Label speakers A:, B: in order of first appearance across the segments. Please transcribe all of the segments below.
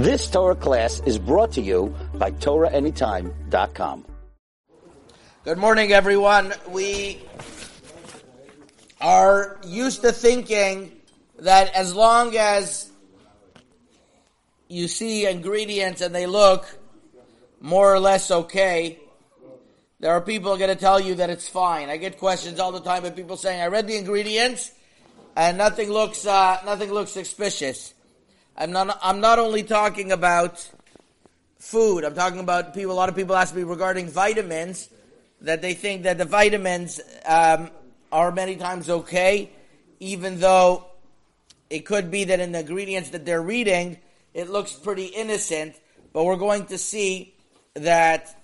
A: This Torah class is brought to you by TorahAnytime.com.
B: Good morning, everyone. We are used to thinking that as long as you see ingredients and they look more or less okay, there are people going to tell you that it's fine. I get questions all the time of people saying, "I read the ingredients and nothing looks uh, nothing looks suspicious." I'm not. I'm not only talking about food. I'm talking about people. A lot of people ask me regarding vitamins that they think that the vitamins um, are many times okay, even though it could be that in the ingredients that they're reading, it looks pretty innocent. But we're going to see that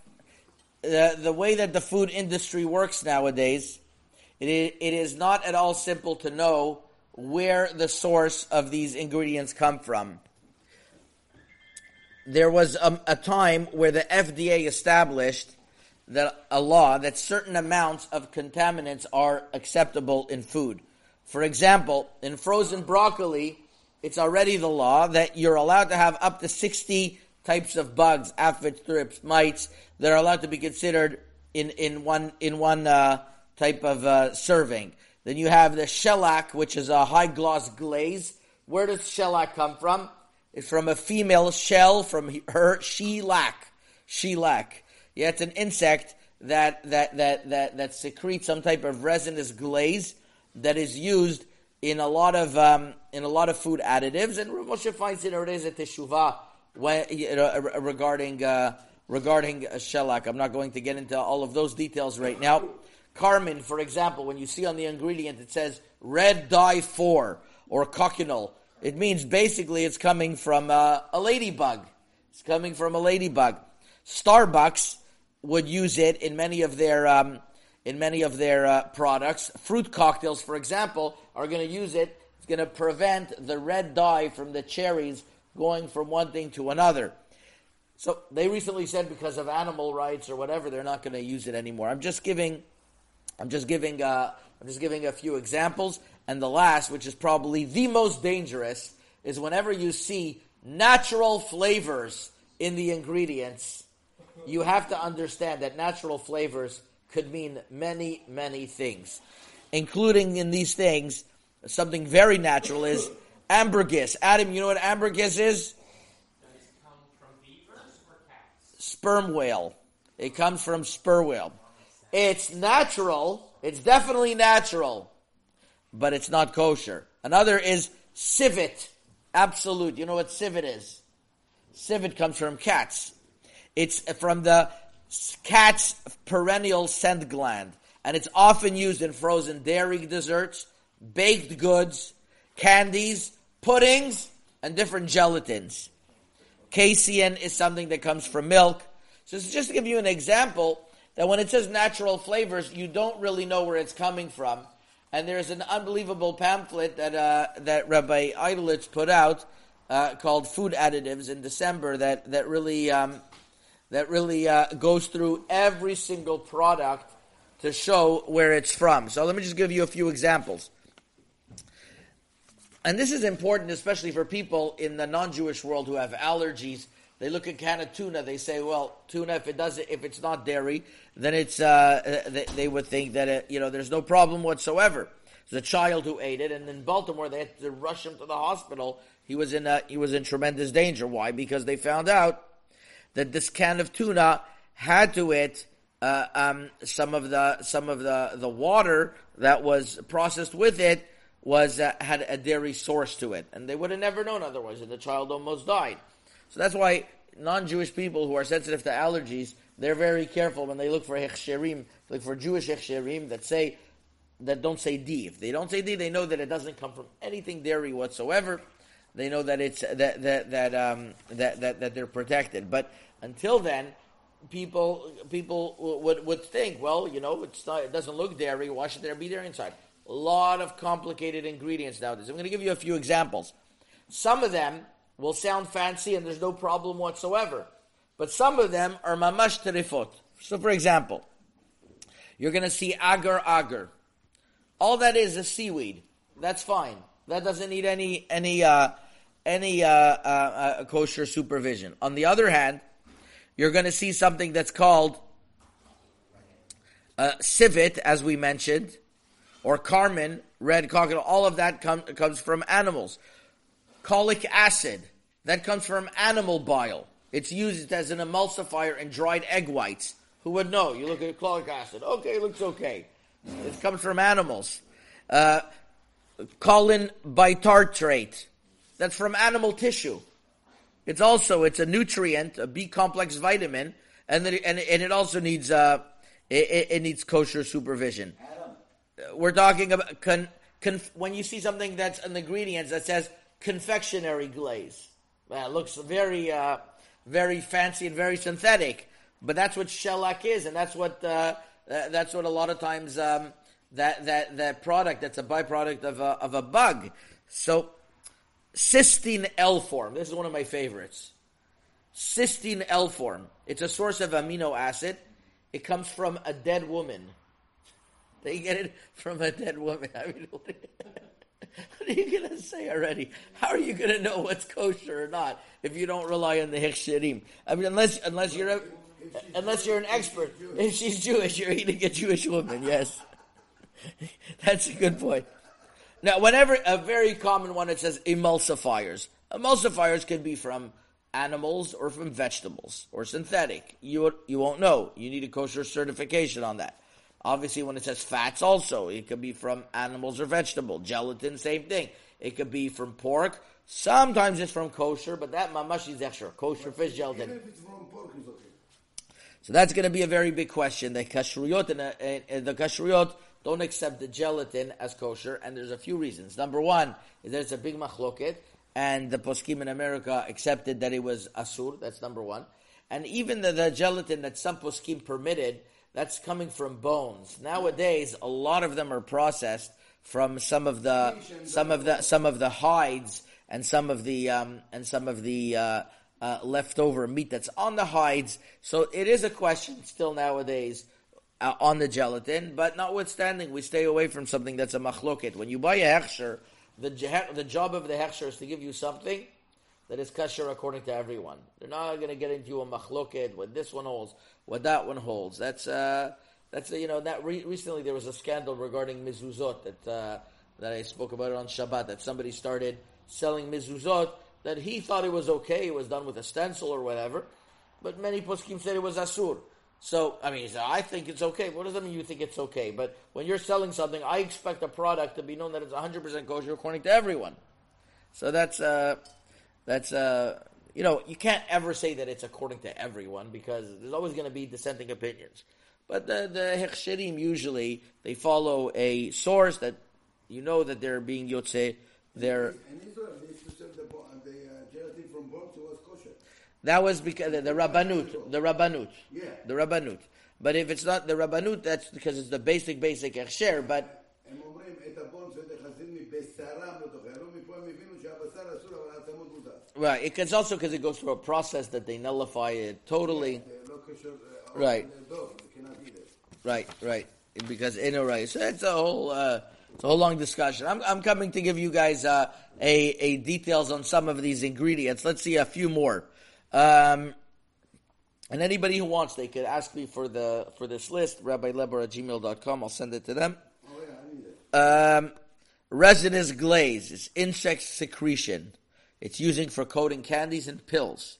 B: the, the way that the food industry works nowadays, it is, it is not at all simple to know where the source of these ingredients come from. There was a, a time where the FDA established that a law that certain amounts of contaminants are acceptable in food. For example, in frozen broccoli, it's already the law that you're allowed to have up to 60 types of bugs, aphids, thrips, mites that are allowed to be considered in, in one in one uh, type of uh, serving. Then you have the shellac, which is a high gloss glaze. Where does shellac come from? It's from a female shell from her shellac. Shellac. Yeah, it's an insect that that that that that secretes some type of resinous glaze that is used in a lot of um, in a lot of food additives. And Moshe Feinstein already a teshuvah when, you know, regarding uh, regarding shellac. I'm not going to get into all of those details right now. Carmine, for example, when you see on the ingredient it says red dye four or cochineal, it means basically it's coming from uh, a ladybug. It's coming from a ladybug. Starbucks would use it in many of their um, in many of their uh, products. Fruit cocktails, for example, are going to use it. It's going to prevent the red dye from the cherries going from one thing to another. So they recently said because of animal rights or whatever, they're not going to use it anymore. I'm just giving, I'm just giving, uh, I'm just giving a few examples. And the last, which is probably the most dangerous, is whenever you see natural flavors in the ingredients you have to understand that natural flavors could mean many, many things, including in these things, something very natural is ambergris. Adam, you know what ambergris is? That is come from beavers or cats. Sperm whale. It comes from sperm whale. It's natural. It's definitely natural, but it's not kosher. Another is civet. Absolute. You know what civet is? Civet comes from cats. It's from the cat's perineal scent gland, and it's often used in frozen dairy desserts, baked goods, candies, puddings, and different gelatins. Casein is something that comes from milk. So just to give you an example, that when it says natural flavors, you don't really know where it's coming from. And there's an unbelievable pamphlet that uh, that Rabbi Eidlitz put out uh, called "Food Additives" in December that that really um, that really uh, goes through every single product to show where it's from. So let me just give you a few examples. And this is important, especially for people in the non-Jewish world who have allergies. They look at can of tuna. They say, "Well, tuna, if it does, if it's not dairy, then it's." Uh, they, they, would think that it, you know there's no problem whatsoever. A child who ate it, and in Baltimore they had to rush him to the hospital. He was in a, he was in tremendous danger. Why? Because they found out that this can of tuna had to it uh, um, some of the some of the, the water that was processed with it was uh, had a dairy source to it, and they would have never known otherwise, and the child almost died. So that's why non-Jewish people who are sensitive to allergies, they're very careful when they look for hechsherim, look for Jewish hechsherim that say that don't say D. If they don't say D, they know that it doesn't come from anything dairy whatsoever. They know that it's that that that um, that, that that they're protected, but until then, people people would, would think, well, you know, not, it doesn't look dairy. Why should there be dairy inside? A lot of complicated ingredients nowadays. I'm going to give you a few examples. Some of them will sound fancy and there's no problem whatsoever, but some of them are mamash terifot. So, for example, you're going to see agar agar. All that is is seaweed. That's fine. That doesn't need any any uh, any uh, uh, uh, kosher supervision. On the other hand, you're going to see something that's called uh, civet, as we mentioned, or carmine, red cochineal. All of that com- comes from animals. Cholic acid that comes from animal bile. It's used as an emulsifier in dried egg whites. Who would know? You look at cholic acid. Okay, looks okay. It comes from animals. Uh, choline bitartrate. That's from animal tissue. It's also it's a nutrient, a B complex vitamin, and then, and, and it also needs uh, it, it needs kosher supervision. Adam. We're talking about con, con, when you see something that's an ingredient that says confectionery glaze. Well, it looks very uh, very fancy and very synthetic, but that's what shellac is, and that's what uh, that's what a lot of times um, that that that product that's a byproduct of a, of a bug. So cysteine L form. This is one of my favorites. Cysteine L form. It's a source of amino acid. It comes from a dead woman. They get it from a dead woman. I mean, what are you going to say already? How are you going to know what's kosher or not if you don't rely on the hechsherim? I mean, unless unless you're a, unless you're an expert. If she's Jewish, you're eating a Jewish woman. Yes, that's a good point. Now, whenever a very common one, it says emulsifiers. Emulsifiers can be from animals or from vegetables or synthetic. You you won't know. You need a kosher certification on that. Obviously, when it says fats, also it could be from animals or vegetable. Gelatin, same thing. It could be from pork. Sometimes it's from kosher, but that mamash is extra kosher fish gelatin. So that's going to be a very big question. The kashruyot and uh, the kashruyot don't accept the gelatin as kosher, and there's a few reasons. Number one is that it's a big machloket, and the poskim in America accepted that it was asur. That's number one. And even the, the gelatin that some poskim permitted, that's coming from bones. Nowadays, a lot of them are processed from some of the some of the some of the hides and some of the um, and some of the uh, uh, leftover meat that's on the hides. So it is a question still nowadays uh, on the gelatin, but notwithstanding, we stay away from something that's a machloket. When you buy a hechsher, the, the job of the hechsher is to give you something that is kosher according to everyone. They're not going to get into a machloket what this one holds, what that one holds. That's uh, that's you know that re- recently there was a scandal regarding mizuzot that uh, that I spoke about it on Shabbat that somebody started selling mizuzot that he thought it was okay, it was done with a stencil or whatever, but many poskim said it was asur. So, I mean, I think it's okay. What does that mean you think it's okay? But when you're selling something, I expect a product to be known that it's 100% kosher according to everyone. So that's, uh, that's, uh, you know, you can't ever say that it's according to everyone because there's always going to be dissenting opinions. But the, the hechsherim usually, they follow a source that you know that they're being yotze, they're...
C: and israel needs to serve the boy, the jerusalem from both,
B: That was because the, the Rabbanut, the Rabbanut,
C: yeah.
B: the Rabbanut. But if it's not the Rabbanut, that's because it's the basic, basic hechsher, but... Right, it's also because it goes through a process that they nullify it totally. Right. Right, right. Because in a right, so it's a whole, uh, it's a whole long discussion. I'm, I'm coming to give you guys uh, a, a details on some of these ingredients. Let's see a few more. Um, and anybody who wants, they could ask me for the for this list, rabbileber at gmail.com. I'll send it to them.
C: Oh, yeah,
B: um, resinous glaze is insect secretion. It's using for coating candies and pills.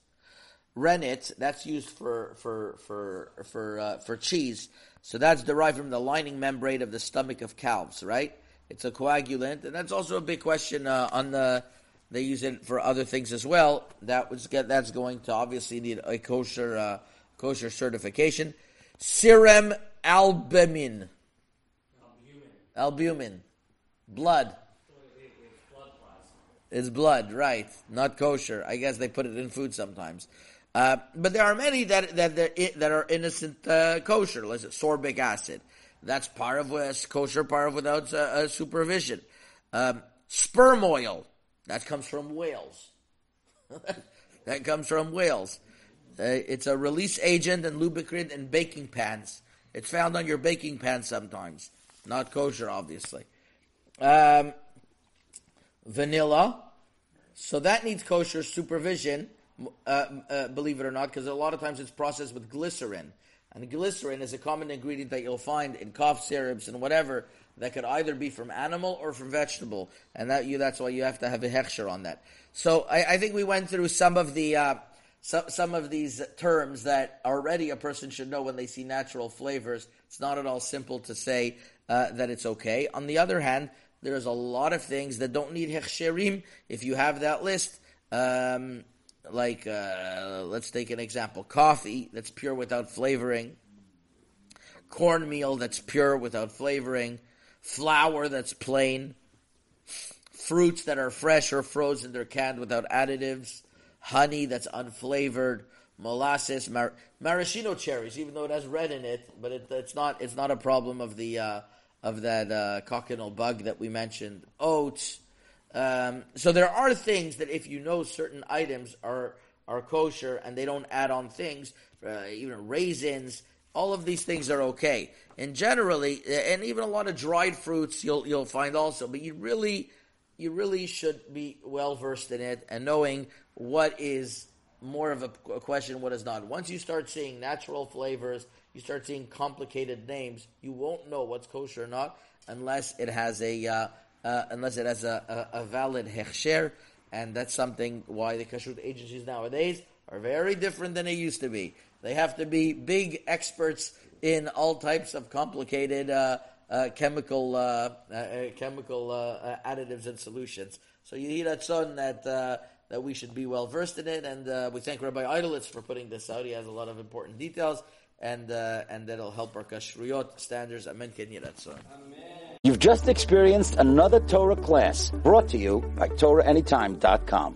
B: Rennet, that's used for for for for uh, for cheese. So that's derived from the lining membrane of the stomach of calves, right? It's a coagulant, and that's also a big question uh, on the they use it for other things as well. That was get that's going to obviously need a kosher uh, kosher certification. Serum albumin. Albumin. Albumin. Blood. It's blood, right? Not kosher. I guess they put it in food sometimes. Uh, but there are many that that that are innocent uh, kosher. Let's sorbic acid. That's part of uh, kosher, part of without uh, supervision. Um, sperm oil. That comes from whales. that comes from whales. Uh, it's a release agent and lubricant in baking pans. It's found on your baking pan sometimes. Not kosher, obviously. Um, vanilla. So that needs kosher supervision, uh, uh, believe it or not, because a lot of times it's processed with glycerin. And glycerin is a common ingredient that you'll find in cough syrups and whatever that could either be from animal or from vegetable. And that you, that's why you have to have a hechsher on that. So I, I think we went through some of the, uh, some, some of these terms that already a person should know when they see natural flavors. It's not at all simple to say uh, that it's okay. On the other hand, there's a lot of things that don't need hechsherim. If you have that list, um, like uh, let's take an example: coffee that's pure without flavoring, cornmeal that's pure without flavoring, flour that's plain, fruits that are fresh or frozen, they're canned without additives, honey that's unflavored, molasses, mar- maraschino cherries, even though it has red in it, but it, it's not it's not a problem of the uh, of that uh, cochineal bug that we mentioned. Oats. Um, so there are things that if you know certain items are are kosher and they don't add on things, uh, even raisins, all of these things are okay. And generally, and even a lot of dried fruits you'll you'll find also. But you really you really should be well versed in it and knowing what is more of a, a question, what is not. Once you start seeing natural flavors, you start seeing complicated names, you won't know what's kosher or not unless it has a uh, uh, unless it has a, a, a valid hechsher, and that's something why the kashrut agencies nowadays are very different than they used to be. They have to be big experts in all types of complicated uh, uh, chemical uh, uh, chemical uh, additives and solutions. So you hear that son that that we should be well versed in it, and we thank Rabbi Eidlitz for putting this out. He has a lot of important details, and uh, and that'll help our kashruyot standards. Amen.
A: You've just experienced another Torah class brought to you by TorahAnytime.com.